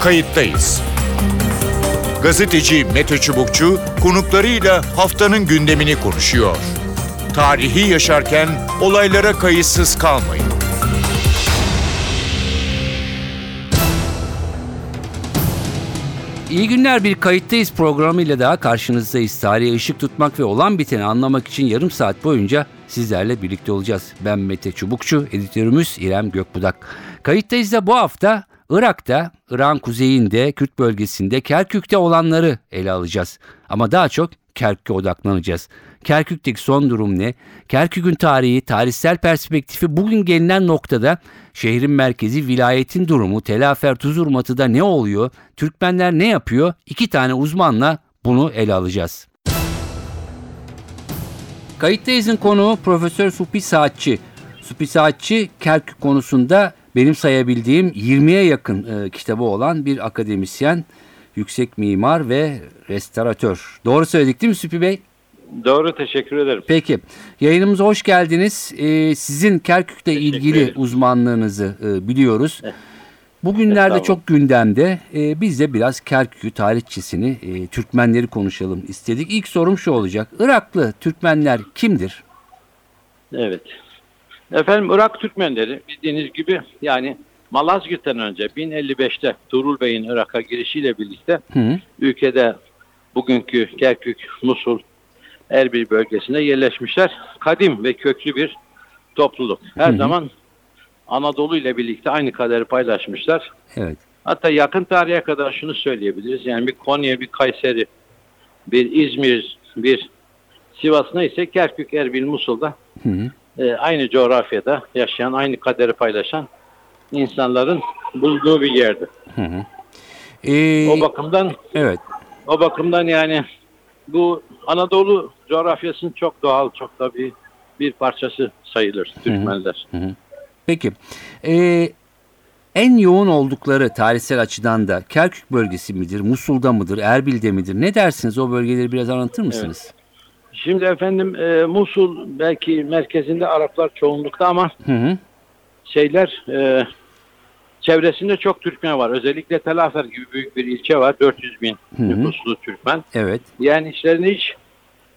kayıttayız. Gazeteci Mete Çubukçu konuklarıyla haftanın gündemini konuşuyor. Tarihi yaşarken olaylara kayıtsız kalmayın. İyi günler bir kayıttayız programıyla daha karşınızdayız. Tarihe ışık tutmak ve olan biteni anlamak için yarım saat boyunca sizlerle birlikte olacağız. Ben Mete Çubukçu, editörümüz İrem Gökbudak. Kayıttayız da bu hafta Irak'ta, İran kuzeyinde, Kürt bölgesinde, Kerkük'te olanları ele alacağız. Ama daha çok Kerkük'e odaklanacağız. Kerkük'teki son durum ne? Kerkük'ün tarihi, tarihsel perspektifi bugün gelinen noktada şehrin merkezi, vilayetin durumu, Telafer Tuzurmatı'da ne oluyor? Türkmenler ne yapıyor? İki tane uzmanla bunu ele alacağız. Kayıttayız'ın konuğu Profesör Supi Saatçi. Supi Saatçi Kerkük konusunda benim sayabildiğim 20'ye yakın e, kitabı olan bir akademisyen, yüksek mimar ve restoratör. Doğru söyledik değil mi Supi Bey? Doğru teşekkür ederim. Peki yayınımıza hoş geldiniz. Ee, sizin Kerkük'le ilgili ederim. uzmanlığınızı e, biliyoruz. Bugünlerde çok gündemde. Ee, biz de biraz Kerkük'ü, tarihçisini, e, Türkmenleri konuşalım istedik. İlk sorum şu olacak. Iraklı Türkmenler kimdir? Evet. Efendim Irak Türkmenleri bildiğiniz gibi yani Malazgirt'ten önce 1055'te Tuğrul Bey'in Irak'a girişiyle birlikte Hı, ülkede bugünkü Kerkük, Musul, Erbil bölgesine yerleşmişler. Kadim ve köklü bir topluluk. Her Hı zaman Anadolu ile birlikte aynı kaderi paylaşmışlar. evet. Hatta yakın tarihe kadar şunu söyleyebiliriz. Yani bir Konya, bir Kayseri, bir İzmir, bir Sivas neyse Kerkük, Erbil, Musul'da Hı, hı. E, aynı coğrafyada yaşayan, aynı kaderi paylaşan insanların bulunduğu bir yerdi. Ee, O bakımdan evet. o bakımdan yani bu Anadolu coğrafyasının çok doğal, çok da bir bir parçası sayılır Türkmenler. Peki. Ee, en yoğun oldukları tarihsel açıdan da Kerkük bölgesi midir, Musul'da mıdır, Erbil'de midir? Ne dersiniz? O bölgeleri biraz anlatır mısınız? Şimdi efendim e, Musul belki merkezinde Araplar çoğunlukta ama Hı hı. şeyler e, çevresinde çok Türkmen var. Özellikle Telafer gibi büyük bir ilçe var. 400 bin Hı hı. nüfuslu Türkmen. Evet. Yani içlerinde hiç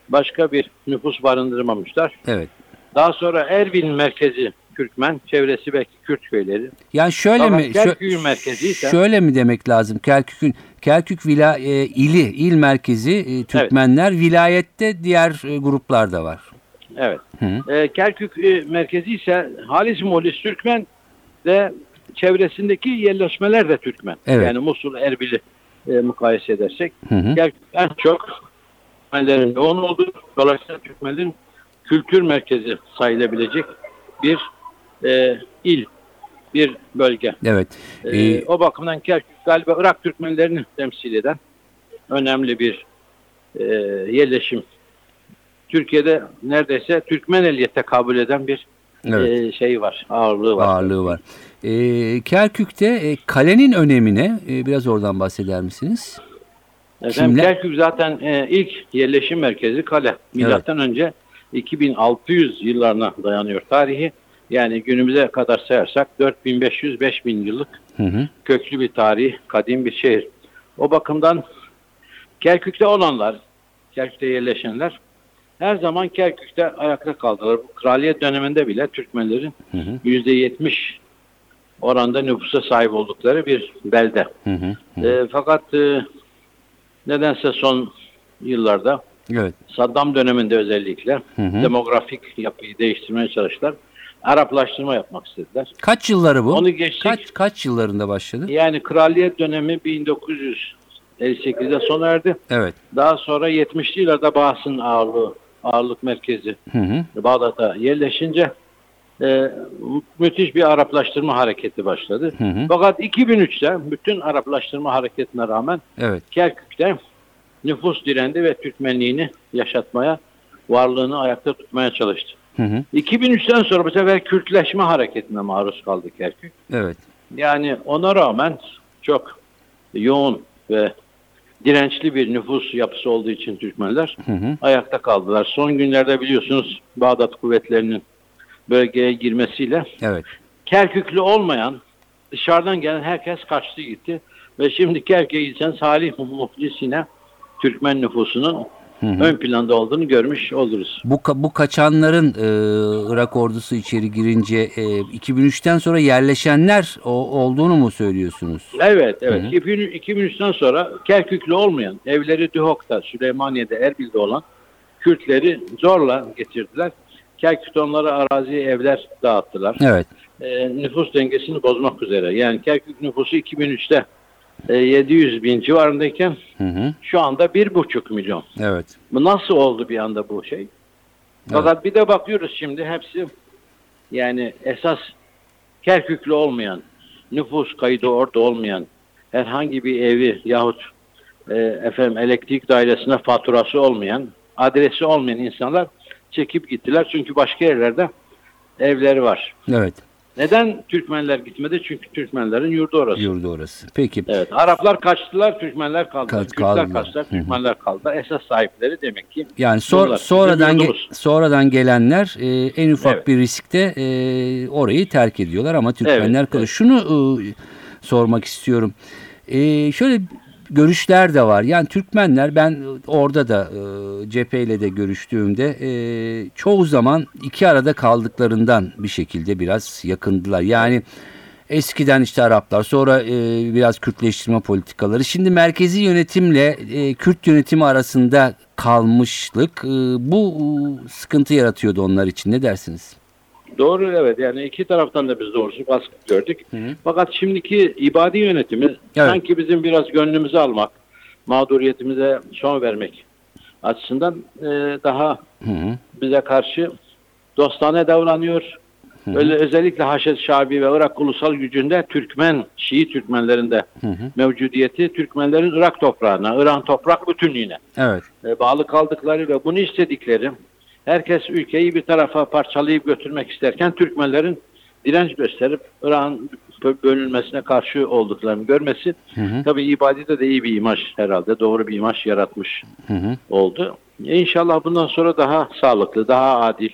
başka bir nüfus barındırmamışlar. Evet. Daha sonra Erbil'in merkezi Türkmen, çevresi belki Kürt köyleri. Yani şöyle Fakat mi? şö- Kerkük'ün merkezi ise- Şöyle mi demek lazım? Kerkük'ün Kerkük vila e, ili, il merkezi e, Türkmenler, vilayette diğer e, gruplar da var. Evet. Hı. E, Kerkük e, merkezi ise Halis Molis Türkmen ve çevresindeki yerleşmeler de Türkmen. Evet. Yani Musul, Erbil'i e, mukayese edersek. Hı hı. Kerkük en çok Türkmenlerin yoğun olduğu, dolayısıyla Türkmenlerin kültür merkezi sayılabilecek bir e, il, bir bölge. Evet. E, Ee, o bakımdan Kerkük galiba Irak Türkmenlerini temsil eden önemli bir e, yerleşim. Türkiye'de neredeyse Türkmeneli'ye tekabül eden bir evet. e, şey var, ağırlığı var. Ağırlığı var. Ee, Kerkük'te e, kalenin önemine e, biraz oradan bahseder misiniz? Efendim Kimler? Kerkük zaten e, ilk yerleşim merkezi kale. Milattan önce 2600 yıllarına dayanıyor tarihi. Yani günümüze kadar sayarsak 4500-5000 yıllık Hı hı. köklü bir tarih, kadim bir şehir. O bakımdan Kerkük'te olanlar, Kerkük'te yerleşenler her zaman Kerkük'te ayakta kaldılar. Bu kraliyet döneminde bile Türkmenlerin Hı hı. %70 oranda nüfusa sahip oldukları bir belde. Hı hı. E, fakat e, nedense son yıllarda Evet. Saddam döneminde özellikle Hı hı. demografik yapıyı değiştirmeye çalıştılar. Araplaştırma yapmak istediler. Kaç yılları bu? Onu geçtik. Kaç kaç yıllarında başladı? Yani kraliyet dönemi 1958'de sona erdi. Evet. Daha sonra 70'li yıllarda Bağız'ın ağırlığı, ağırlık merkezi. Bağdat'a yerleşince e, müthiş bir Araplaştırma hareketi başladı. Hı hı. Fakat 2003'te bütün Araplaştırma hareketine rağmen Evet. Kerkük'te nüfus direndi ve Türkmenliğini yaşatmaya, varlığını ayakta tutmaya çalıştı. Hı hı. 2003'ten sonra bu sefer Kürtleşme hareketine maruz kaldı Kerkük. Evet. Yani ona rağmen çok yoğun ve dirençli bir nüfus yapısı olduğu için Türkmenler Hı hı. ayakta kaldılar. Son günlerde biliyorsunuz Bağdat kuvvetlerinin bölgeye girmesiyle Evet. Kerküklü olmayan dışarıdan gelen herkes kaçtı gitti. Ve şimdi Kerkük'e gitsen Salih Muhlis yine Türkmen nüfusunun ön planda olduğunu görmüş oluruz. Bu, bu kaçanların e, Irak ordusu içeri girince e, 2003'ten sonra yerleşenler o, olduğunu mu söylüyorsunuz? Evet, evet. 2000 2003'ten sonra Kerküklü olmayan, evleri Duhok'ta, Süleymaniye'de, Erbil'de olan Kürtleri zorla getirdiler. Kerkük'te onlara arazi, evler dağıttılar. Evet. E, nüfus dengesini bozmak üzere. Yani Kerkük nüfusu 2003'te e, 700 bin civarındayken Hı hı. şu anda 1,5 milyon. Evet. Bu nasıl oldu bir anda bu şey? Fakat bir de bakıyoruz şimdi hepsi yani esas Kerküklü olmayan, nüfus kaydı orada olmayan, herhangi bir evi yahut e, efendim elektrik dairesine faturası olmayan, adresi olmayan insanlar çekip gittiler. Çünkü başka yerlerde evleri var. Evet. Neden Türkmenler gitmedi? Çünkü Türkmenlerin yurdu orası. Yurdu orası. Peki. Evet, Araplar kaçtılar, Türkmenler kaldılar. Kal- Kürtler kaçtılar. Türkmenler kaldılar. Esas sahipleri demek ki Yani bunlar. Bizim sonradan ge- sonradan gelenler e, en ufak Evet. bir riskte e, orayı terk ediyorlar ama Türkmenler Evet, kalıyor. Şunu e, sormak istiyorum. E, şöyle görüşler de var. Yani Türkmenler ben orada da e, cepheyle de görüştüğümde e, çoğu zaman iki arada kaldıklarından bir şekilde biraz yakındılar. Yani Eskiden işte Araplar, sonra e, biraz Kürtleştirme politikaları. Şimdi merkezi yönetimle e, Kürt yönetimi arasında kalmışlık e, bu e, sıkıntı yaratıyordu onlar için. Ne dersiniz? Doğru evet yani iki taraftan da biz doğrusu baskı gördük. Fakat şimdiki ibadi yönetimi sanki bizim biraz gönlümüzü almak, mağduriyetimize son vermek açısından e, daha Hı hı. bize karşı dostane davranıyor. Öyle özellikle Haşet Şabi ve Irak ulusal gücünde Türkmen, Şii Türkmenlerinde mevcudiyeti Türkmenlerin Irak toprağına, İran toprak bütünlüğüne Evet. e, bağlı kaldıkları ve bunu istedikleri herkes ülkeyi bir tarafa parçalayıp götürmek isterken Türkmenlerin direnç gösterip İran bölünmesine karşı olduklarını görmesi tabii ibadete de iyi bir imaj herhalde doğru bir imaj yaratmış Hı hı. oldu. İnşallah bundan sonra daha sağlıklı, daha adil,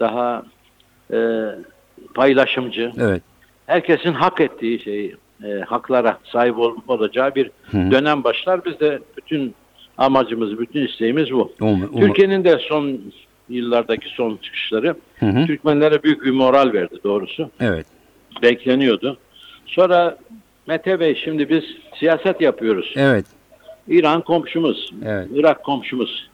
daha e, paylaşımcı, Evet. herkesin hak ettiği şey, e, haklara sahip ol, olacağı bir dönem başlar. Biz de bütün amacımız, bütün isteğimiz bu. Türkiye'nin de son yıllardaki son çıkışları Hı hı. Türkmenlere büyük bir moral verdi doğrusu. Evet. Bekleniyordu. Sonra Mete Bey şimdi biz siyaset yapıyoruz. Evet. İran komşumuz, Evet. Irak komşumuz.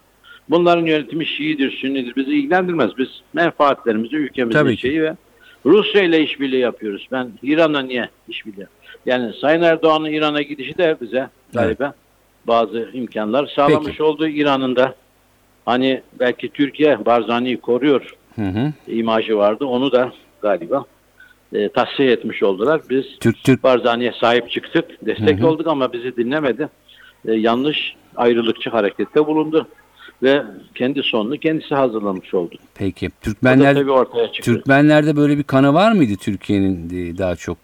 Bunların yönetimi Şiidir, Sünnidir. Bizi ilgilendirmez. Biz menfaatlerimizi, ülkemizin Tabii ki. şeyi ve Rusya ile işbirliği yapıyoruz. Ben İran'la niye işbirliği? Yani Sayın Erdoğan'ın İran'a gidişi de bize galiba bazı imkanlar sağlamış Peki. oldu. İran'ın da hani belki Türkiye Barzani'yi koruyor Hı hı. imajı vardı. Onu da galiba e, tahsiye etmiş oldular. Biz Türk Türk Barzani'ye sahip çıktık. Destek olduk ama bizi dinlemedi. E, yanlış ayrılıkçı harekette bulundu. Ve kendi sonunu kendisi hazırlamış oldu. peki. Türkmenler tabii ortaya çıktı. Türkmenlerde böyle bir kanı var mıydı Türkiye'nin daha çok?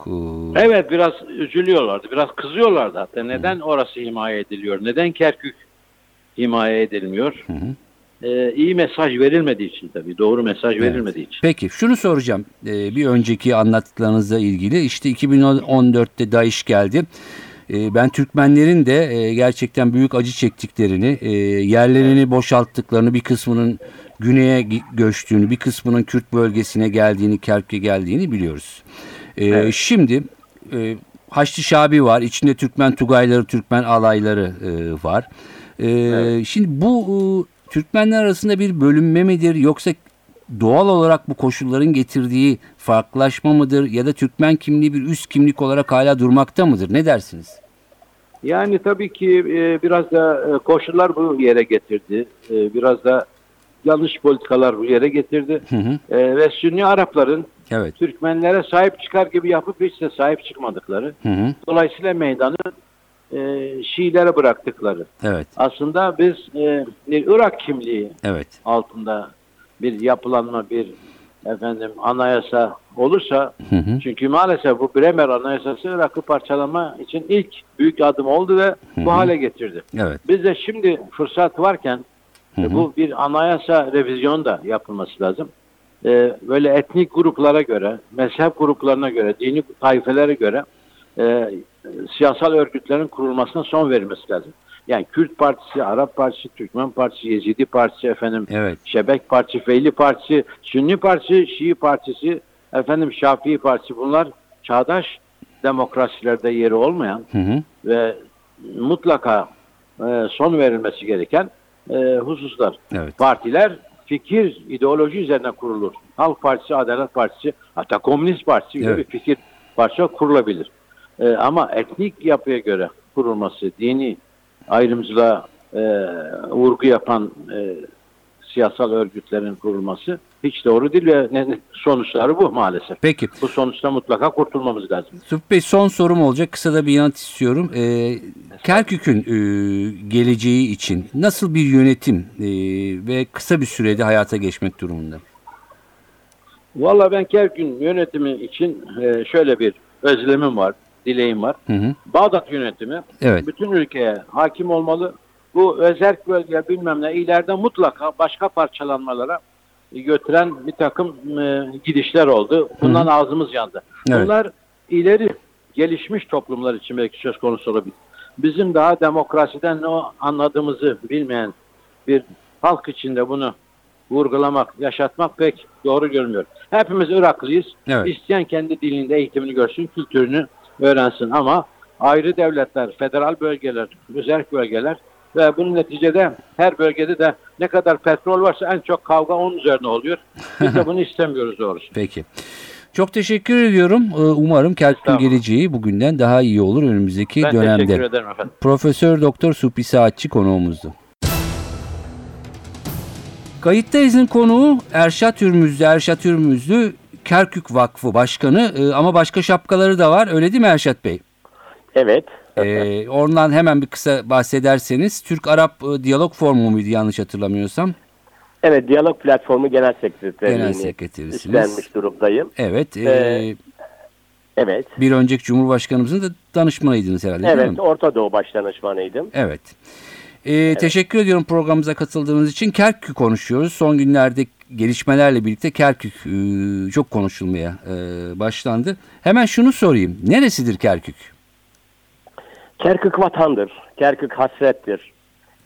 e, Evet biraz üzülüyorlardı. Biraz kızıyorlardı hatta. Neden orası himaye ediliyor? Neden Kerkük himaye edilmiyor? E, iyi mesaj verilmediği için tabii. Doğru mesaj verilmediği için. Peki şunu soracağım Ee, bir önceki anlattıklarınızla ilgili işte 2014'te DAEŞ geldi. Ee, ben Türkmenlerin de e, gerçekten büyük acı çektiklerini, e, yerlerini boşalttıklarını, bir kısmının güneye göçtüğünü, bir kısmının Kürt bölgesine geldiğini, Kerkük'e geldiğini biliyoruz. Ee, Şimdi e, Haçlı Şabi var, içinde Türkmen Tugayları, Türkmen alayları var. Ee, Şimdi bu Türkmenler arasında bir bölünme midir yoksa doğal olarak bu koşulların getirdiği farklılaşma mıdır ya da Türkmen kimliği bir üst kimlik olarak hala durmakta mıdır? Ne dersiniz? Yani tabii ki e, biraz da e, koşullar bu yere getirdi. E, biraz da yanlış politikalar bu yere getirdi. Hı hı. E, ve Sünni Arapların Evet. Türkmenlere sahip çıkar gibi yapıp hiç de sahip çıkmadıkları. Hı hı. Dolayısıyla meydanı e, Şiilere bıraktıkları. Evet. Aslında biz e, bir Irak kimliği Evet. altında bir yapılanma, bir efendim anayasa olursa Hı hı. çünkü maalesef bu Bremer Anayasası Irak'ı parçalama için ilk büyük adım oldu ve bu hale getirdi. Evet. Biz de şimdi fırsat varken Hı hı. bu bir anayasa revizyonu da yapılması lazım. e, böyle etnik gruplara göre, mezhep gruplarına göre, dini taifelere göre e, siyasal örgütlerin kurulmasına son verilmesi lazım. Yani Kürt Partisi, Arap Partisi, Türkmen Partisi, Yezidi Partisi, efendim Evet. Şebek Partisi, Feyli Partisi, Sünni Partisi, Şii Partisi, efendim Şafii Partisi bunlar çağdaş demokrasilerde yeri olmayan Hı hı. ve mutlaka e, son verilmesi gereken e, hususlar. Evet. Partiler fikir, ideoloji üzerine kurulur. Halk Partisi, Adalet Partisi, hatta Komünist Partisi gibi Evet. bir fikir parça kurulabilir. E, ama etnik yapıya göre kurulması, dini ayrımcılığa e, vurgu yapan e, siyasal örgütlerin kurulması hiç doğru değil ve ne- sonuçları bu maalesef. Peki. Bu sonuçta mutlaka kurtulmamız lazım. Sup Bey son sorum olacak. Kısa da bir yanıt istiyorum. Ee, Kerkük'ün e, geleceği için nasıl bir yönetim e, ve kısa bir sürede hayata geçmek durumunda? Valla ben Kerkün yönetimi için e, şöyle bir özlemim var, dileğim var. Hı hı. Bağdat yönetimi Evet. bütün ülkeye hakim olmalı. Bu özerk bölge bilmem ne ileride mutlaka başka parçalanmalara götüren bir takım e, gidişler oldu. Bundan ağzımız yandı. Evet. Bunlar ileri gelişmiş toplumlar için belki söz konusu olabilir. Bizim daha demokrasiden ne anladığımızı bilmeyen bir halk içinde bunu vurgulamak, yaşatmak pek doğru görmüyor. Hepimiz Iraklıyız. Evet. İsteyen kendi dilinde eğitimini görsün, kültürünü öğrensin ama ayrı devletler, federal bölgeler, özel bölgeler ve bunun neticede her bölgede de ne kadar petrol varsa en çok kavga onun üzerine oluyor. Biz de bunu istemiyoruz doğrusu. Peki. Çok teşekkür ediyorum. Ee, Umarım Estağfurullah. geleceği bugünden daha iyi olur önümüzdeki Ben dönemde. teşekkür ederim efendim. Profesör Doktor Supi Saatçi konuğumuzdu. Kayıttayız'ın konuğu Erşat Ürmüzlü. Erşat Ürmüzlü Kerkük Vakfı Başkanı Ee, ama başka şapkaları da var. Öyle değil mi Erşat Bey? Evet. Ee, ondan hemen bir kısa bahsederseniz Türk-Arap e, diyalog forumu muydu yanlış hatırlamıyorsam? Evet, Diyalog Platformu Genel Sekreterliğini Genel sekreterisiniz. üstlenmiş durumdayım. Evet. e, Ee, Evet. bir önceki Cumhurbaşkanımızın da danışmanıydınız herhalde değil mi? Evet, Orta Doğu Başdanışmanıydım. Evet. Ee, Teşekkür ediyorum programımıza katıldığınız için. Kerkük konuşuyoruz. Son günlerde gelişmelerle birlikte Kerkük e, çok konuşulmaya e, başlandı. Hemen şunu sorayım. Neresidir Kerkük? Kerkük vatandır. Kerkük hasrettir.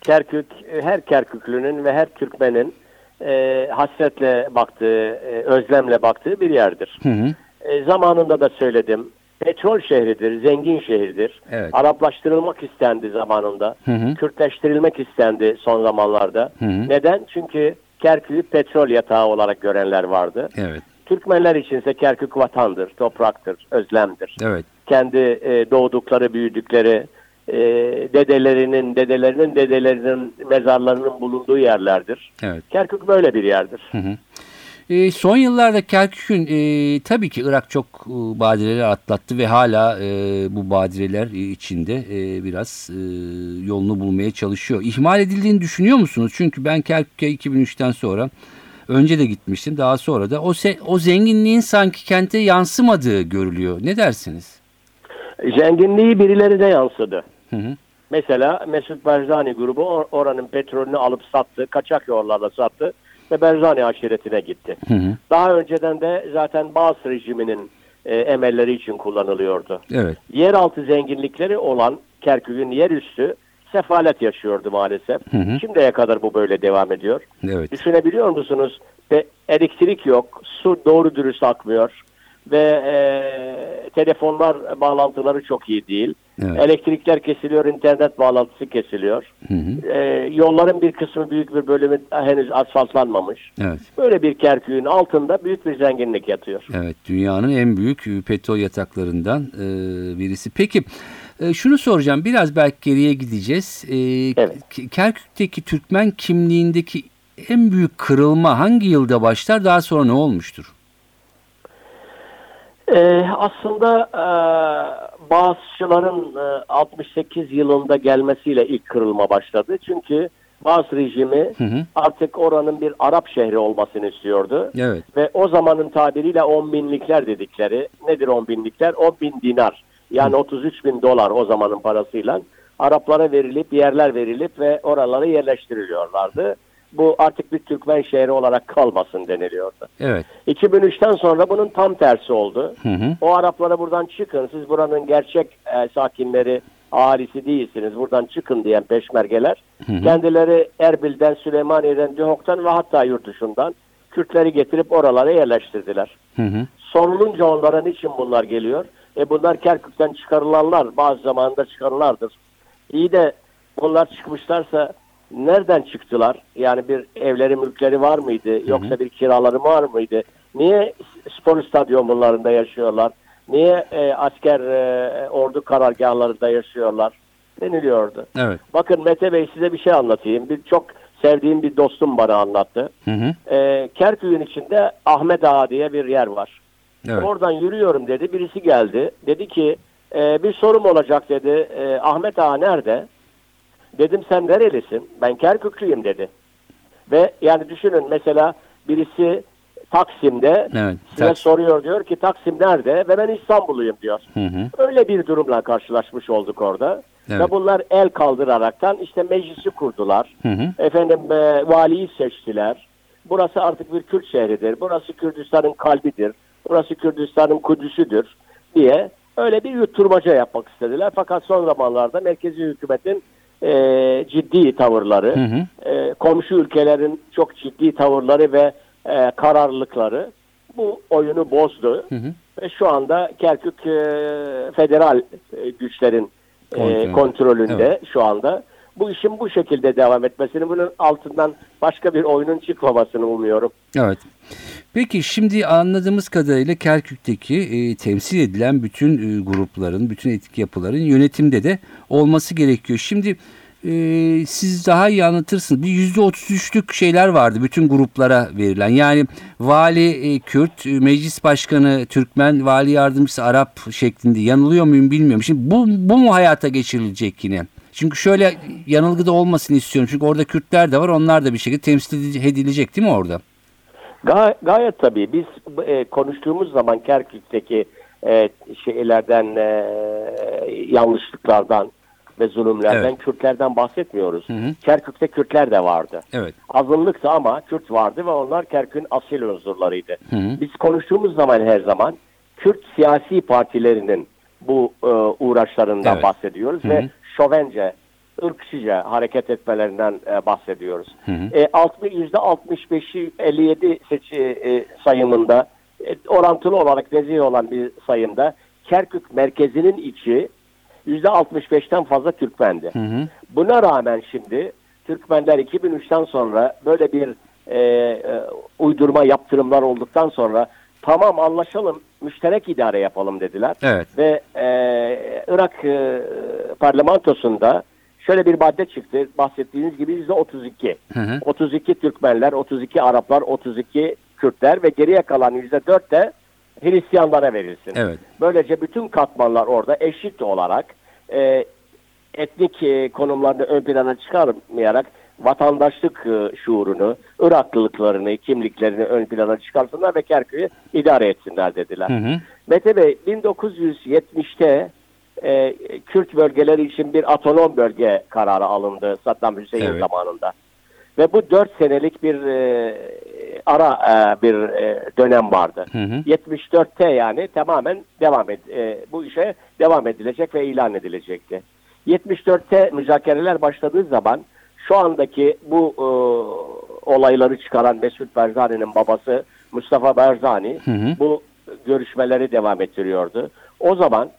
Kerkük e, her Kerküklünün ve her Türkmenin e, hasretle baktığı, e, özlemle baktığı bir yerdir. Hı hı. E, zamanında da söyledim. Petrol şehridir, zengin şehirdir. Evet. Araplaştırılmak istendi zamanında. Hı hı. Kürtleştirilmek istendi son zamanlarda. Hı hı. Neden? Çünkü Kerkük'ü petrol yatağı olarak görenler vardı. Evet. Türkmenler içinse Kerkük vatandır, topraktır, özlemdir. Evet. Kendi e, doğdukları, büyüdükleri, e, dedelerinin, dedelerinin, dedelerinin mezarlarının bulunduğu yerlerdir. Evet. Kerkük böyle bir yerdir. Hı hı. E, son yıllarda Kerkük'ün e, tabii ki Irak çok e, badireler atlattı ve hala e, bu badireler e, içinde e, biraz e, yolunu bulmaya çalışıyor. İhmal edildiğini düşünüyor musunuz? Çünkü ben Kerkük'e 2003'ten sonra önce de gitmiştim. Daha sonra da o, o zenginliğin sanki kente yansımadığı görülüyor. Ne dersiniz? Zenginliği birileri de yansıdı. Hı hı. Mesela Mesut Barzani grubu or- oranın petrolünü alıp sattı, kaçak yollarla sattı ve Barzani aşiretine gitti. Hı hı. Daha önceden de zaten Bağız rejiminin e, emelleri için kullanılıyordu. Evet. Yeraltı zenginlikleri olan Kerkük'ün yerüstü sefalet yaşıyordu maalesef. Hı hı. Şimdiye kadar bu böyle devam ediyor. Evet. Düşünebiliyor musunuz? Ve elektrik yok, su doğru dürüst akmıyor ve e, telefonlar bağlantıları çok iyi değil. Evet. Elektrikler kesiliyor, internet bağlantısı kesiliyor. Hı hı. E, yolların bir kısmı büyük bir bölümü henüz asfaltlanmamış. Evet. Böyle bir Kerkük'ün altında büyük bir zenginlik yatıyor. Evet, dünyanın en büyük petrol yataklarından e, birisi. Peki, e, şunu soracağım. Biraz belki geriye gideceğiz. E, Evet. Kerkük'teki Türkmen kimliğindeki en büyük kırılma hangi yılda başlar? Daha sonra ne olmuştur? Ee, aslında e, Bağızçıların e, 68 yılında gelmesiyle ilk kırılma başladı. Çünkü Bağız rejimi Hı hı. artık oranın bir Arap şehri olmasını istiyordu. Evet. Ve o zamanın tabiriyle 10 binlikler dedikleri, nedir 10 binlikler? 10 bin dinar. Yani 33 bin dolar o zamanın parasıyla Araplara verilip, yerler verilip ve oralara yerleştiriliyorlardı. Bu artık bir Türkmen şehri olarak kalmasın deniliyordu. Evet. 2003'ten sonra bunun tam tersi oldu. Hı hı. O Araplara buradan çıkın, siz buranın gerçek e, sakinleri, ahalisi değilsiniz, buradan çıkın diyen peşmergeler, kendileri Erbil'den, Süleymaniye'den, Duhok'tan ve hatta yurt dışından Kürtleri getirip oralara yerleştirdiler. Hı hı. Sorulunca onlara niçin bunlar geliyor? E bunlar Kerkük'ten çıkarılanlar, bazı zamanında çıkarılardır. İyi de bunlar çıkmışlarsa nereden çıktılar? Yani bir evleri, mülkleri var mıydı? Yoksa bir kiraları var mıydı? Niye spor stadyumlarında yaşıyorlar? Niye e, asker e, ordu karargahlarında yaşıyorlar? Deniliyordu. Evet. Bakın Mete Bey size bir şey anlatayım. Bir çok sevdiğim bir dostum bana anlattı. Hı hı. E, Kerkük'ün içinde Ahmet Ağa diye bir yer var. Evet. Oradan yürüyorum dedi. Birisi geldi. Dedi ki e, bir sorum olacak dedi. E, Ahmet Ağa nerede? Dedim sen nerelisin? Ben Kerküklüyüm dedi. Ve yani düşünün mesela birisi Taksim'de Evet. size Taksim. soruyor diyor ki Taksim nerede? Ve ben İstanbulluyum diyor. Hı hı. Öyle bir durumla karşılaşmış olduk orada. Evet. Ve bunlar el kaldıraraktan işte meclisi kurdular. Hı hı. Efendim e, valiyi seçtiler. Burası artık bir Kürt şehridir. Burası Kürdistan'ın kalbidir. Burası Kürdistan'ın Kudüs'üdür diye öyle bir yutturmaca yapmak istediler. Fakat son zamanlarda merkezi hükümetin e, ciddi tavırları, Hı hı. e, komşu ülkelerin çok ciddi tavırları ve e, kararlılıkları bu oyunu bozdu. Hı hı. Ve şu anda Kerkük e, federal e, güçlerin e, Kontrolü. kontrolünde Evet. şu anda. Bu işin bu şekilde devam etmesini, bunun altından başka bir oyunun çıkmamasını umuyorum. Evet. Peki şimdi anladığımız kadarıyla Kerkük'teki e, temsil edilen bütün e, grupların, bütün etki yapıların yönetimde de olması gerekiyor. Şimdi e, siz daha iyi anlatırsınız. Bir yüzde otuz üçlük şeyler vardı bütün gruplara verilen. Yani vali e, Kürt, e, meclis başkanı Türkmen, vali yardımcısı Arap şeklinde. Yanılıyor muyum bilmiyorum. Şimdi bu, bu mu hayata geçirilecek yine? Çünkü şöyle yanılgıda olmasını istiyorum. Çünkü orada Kürtler de var. Onlar da bir şekilde temsil edilecek değil mi orada? Gay- gayet tabii biz e, konuştuğumuz zaman Kerkük'teki e, şeylerden e, yanlışlıklardan ve zulümlerden Evet. Kürtlerden bahsetmiyoruz. Hı hı. Kerkük'te Kürtler de vardı. Evet. Azınlıktı ama Kürt vardı ve onlar Kerkük'ün asil unsurlarıydı. Hı hı. Biz konuştuğumuz zaman her zaman Kürt siyasi partilerinin bu e, uğraşlarından Evet. bahsediyoruz Hı ve hı. şovence, ırkçıca hareket etmelerinden e, bahsediyoruz. Hı hı. E, 60 %65'i 57 seçi e, sayımında e, orantılı olarak nezih olan bir sayımda Kerkük merkezinin içi %65'ten fazla Türkmendi. Hı hı. Buna rağmen şimdi Türkmenler 2003'ten sonra böyle bir e, e, uydurma yaptırımlar olduktan sonra tamam anlaşalım müşterek idare yapalım dediler. Evet. Ve e, Irak e, parlamentosunda şöyle bir madde çıktı bahsettiğiniz gibi %32. Hı hı. 32 Türkmenler, 32 Araplar, 32 Kürtler ve geriye kalan %4 de Hristiyanlara verilsin. Evet. Böylece bütün katmanlar orada eşit olarak e, etnik e, konumlarını ön plana çıkarmayarak vatandaşlık e, şuurunu, Iraklılıklarını, kimliklerini ön plana çıkarsınlar ve Kerkük'ü idare etsinler dediler. Hı hı. Mete Bey 1970'te e, Kürt bölgeleri için bir otonom bölge kararı alındı Saddam Hüseyin Evet. zamanında. Ve bu dört senelik bir e, ara e, bir e, dönem vardı. Hı hı. 74'te yani tamamen devam ed e, bu işe devam edilecek ve ilan edilecekti. 74'te müzakereler başladığı zaman şu andaki bu e, olayları çıkaran Mesut Barzani'nin babası Mustafa Barzani Hı hı. bu görüşmeleri devam ettiriyordu. O zaman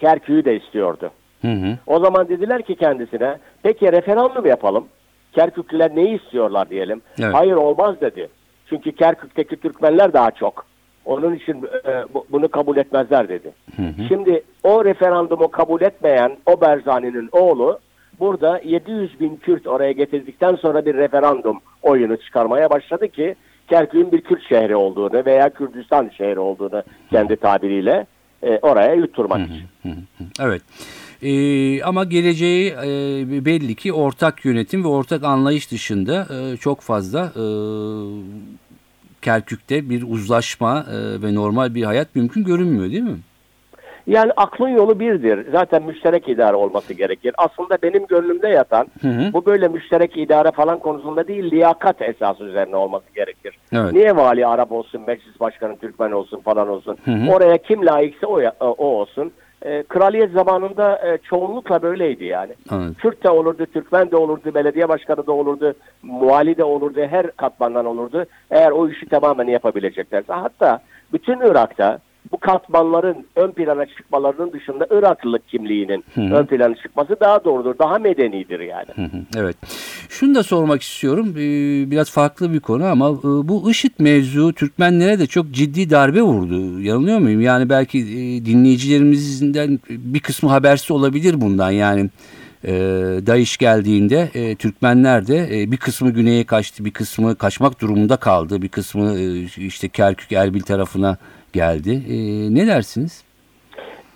Kerkük'ü de istiyordu. Hı hı. O zaman dediler ki kendisine peki referandum yapalım. Kerküklüler neyi istiyorlar diyelim. Evet. Hayır olmaz dedi. Çünkü Kerkük'teki Türkmenler daha çok. Onun için e, bu- bunu kabul etmezler dedi. Hı hı. Şimdi o referandumu kabul etmeyen o Berzani'nin oğlu burada 700 bin Kürt oraya getirdikten sonra bir referandum oyunu çıkarmaya başladı ki Kerkük'ün bir Kürt şehri olduğunu veya Kürdistan şehri olduğunu kendi tabiriyle e, oraya yutturmak için. Evet. Ee, ama geleceği e, belli ki ortak yönetim ve ortak anlayış dışında e, çok fazla e, Kerkük'te bir uzlaşma e, ve normal bir hayat mümkün görünmüyor değil mi? Yani aklın yolu birdir. Zaten müşterek idare olması gerekir. Aslında benim gönlümde yatan hı. bu böyle müşterek idare falan konusunda değil liyakat esası üzerine olması gerekir. Evet. Niye vali Arap olsun, meclis başkanı Türkmen olsun falan olsun. Hı hı. Oraya kim layıksa o, o olsun. E, kraliyet zamanında e, çoğunlukla böyleydi yani. Anladım. Kürt de olurdu, Türkmen de olurdu, belediye başkanı da olurdu, muali de olurdu, her katmandan olurdu. Eğer o işi tamamen yapabileceklerse. Hatta bütün Irak'ta bu katmanların ön plana çıkmalarının dışında Iraklılık kimliğinin ön plana çıkması daha doğrudur, daha medenidir yani. Hı hı, Evet. Şunu da sormak istiyorum. Ee, Biraz farklı bir konu ama e, bu IŞİD mevzu Türkmenlere de çok ciddi darbe vurdu. Yanılıyor muyum? Yani belki e, dinleyicilerimizden bir kısmı habersiz olabilir bundan. Yani e, DAEŞ geldiğinde e, Türkmenler de e, bir kısmı güneye kaçtı, bir kısmı kaçmak durumunda kaldı, bir kısmı e, işte Kerkük, Erbil tarafına geldi. E, ne dersiniz?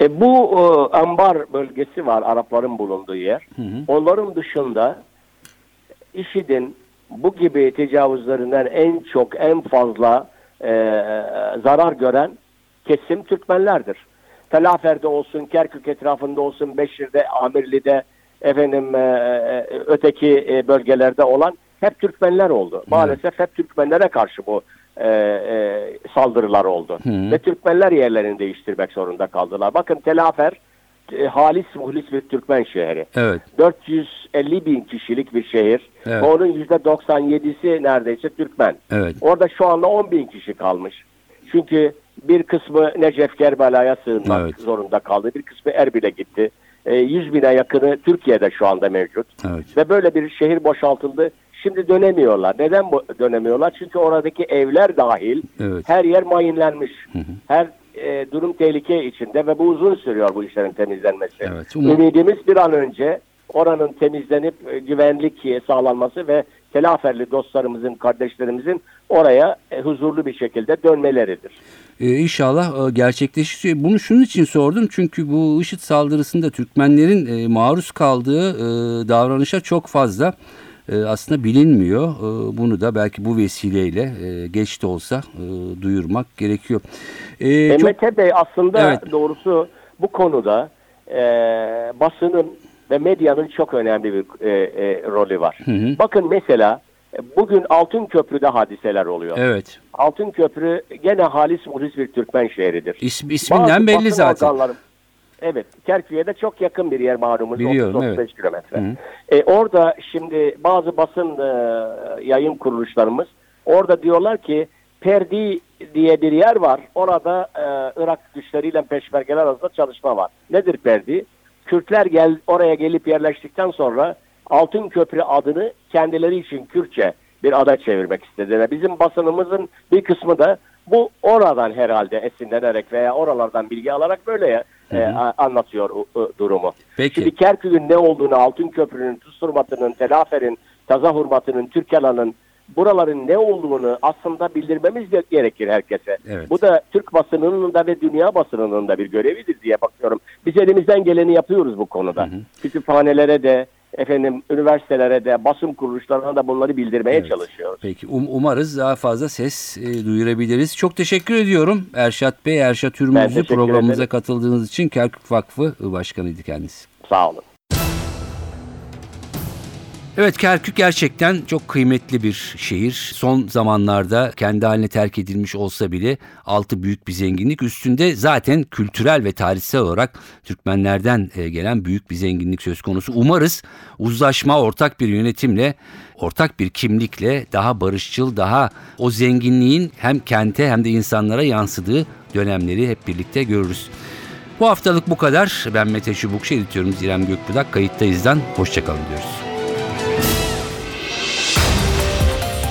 E, bu e, ambar bölgesi var Arapların bulunduğu yer. Onların dışında IŞİD'in bu gibi tecavüzlerinden en çok en fazla e, zarar gören kesim Türkmenlerdir. Telafer'de olsun, Kerkük etrafında olsun, Beşir'de, Amirli'de, efendim e, e, öteki e, bölgelerde olan hep Türkmenler oldu. Maalesef hep Türkmenlere karşı bu e, e, saldırılar oldu. Hı. Ve Türkmenler yerlerini değiştirmek zorunda kaldılar. Bakın Telafer e, halis muhlis bir Türkmen şehri. Evet. 450 bin kişilik bir şehir. Evet. Onun %97'si neredeyse Türkmen. Evet. Orada şu anda 10 bin kişi kalmış. Çünkü bir kısmı Necef Kerbela'ya sığınmak Evet. zorunda kaldı. Bir kısmı Erbil'e gitti. E, 100 bine yakını Türkiye'de şu anda mevcut. Evet. Ve böyle bir şehir boşaltıldı. Şimdi dönemiyorlar. Neden bu dönemiyorlar? Çünkü oradaki evler dahil Evet. her yer mayınlanmış. Her e, durum tehlike içinde ve bu uzun sürüyor bu işlerin temizlenmesi. Evet, umut- Ümidimiz bir an önce oranın temizlenip e, güvenlik sağlanması ve telaferli dostlarımızın, kardeşlerimizin oraya e, huzurlu bir şekilde dönmeleridir. Ee, inşallah e, gerçekleşir. Bunu şunun için sordum çünkü bu IŞİD saldırısında Türkmenlerin e, maruz kaldığı e, davranışa çok fazla aslında bilinmiyor. E, bunu da belki bu vesileyle e, geç de olsa e, duyurmak gerekiyor. E, E, çok- Mete Bey aslında Evet. doğrusu bu konuda e, basının ve medyanın çok önemli bir e, e, rolü var. hı. Bakın mesela bugün Altın Köprü'de hadiseler oluyor. evet. Altın Köprü gene halis muhlis bir Türkmen şehridir. İsm, isminden Bazı belli zaten. organları- Evet, Kerkük'e de çok yakın bir yer malumunuz. Biliyorum, 30-35 evet. kilometre. Hı. E, orada şimdi bazı basın e, yayın kuruluşlarımız orada diyorlar ki Perdi diye bir yer var. Orada e, Irak güçleriyle peşmergeler arasında çalışma var. Nedir Perdi? Kürtler gel oraya gelip yerleştikten sonra Altın Köprü adını kendileri için Kürtçe bir ada çevirmek istediler. Bizim basınımızın bir kısmı da bu oradan herhalde esinlenerek veya oralardan bilgi alarak böyle e, anlatıyor o- o durumu. Peki. Şimdi Kerkük'ün ne olduğunu, Altın Köprü'nün, Tuz Hurmatı'nın, Telafer'in, Taza Hurmatı'nın, Türkelan'ın buraların ne olduğunu aslında bildirmemiz gerekir herkese. Evet. Bu da Türk basınının da ve dünya basınının da bir görevidir diye bakıyorum. Biz elimizden geleni yapıyoruz bu konuda. Kütüphanelere de, efendim üniversitelere de, basın kuruluşlarına da bunları bildirmeye Evet. çalışıyoruz. Peki um- umarız daha fazla ses e, duyurabiliriz. Çok teşekkür ediyorum Erşat Bey, Erşat Hürmüzlü programımıza ederim. katıldığınız için Kerkük Vakfı Başkanıydı kendisi. Sağ olun. Evet Kerkük gerçekten çok kıymetli bir şehir. Son zamanlarda kendi haline terk edilmiş olsa bile altı büyük bir zenginlik. Üstünde zaten kültürel ve tarihsel olarak Türkmenlerden e, gelen büyük bir zenginlik söz konusu. Umarız uzlaşma ortak bir yönetimle, ortak bir kimlikle daha barışçıl, daha o zenginliğin hem kente hem de insanlara yansıdığı dönemleri hep birlikte görürüz. Bu haftalık bu kadar. Ben Mete Çubukçu, editörümüz İrem Gökbudak. Kayıttayız'dan hoşçakalın diyoruz.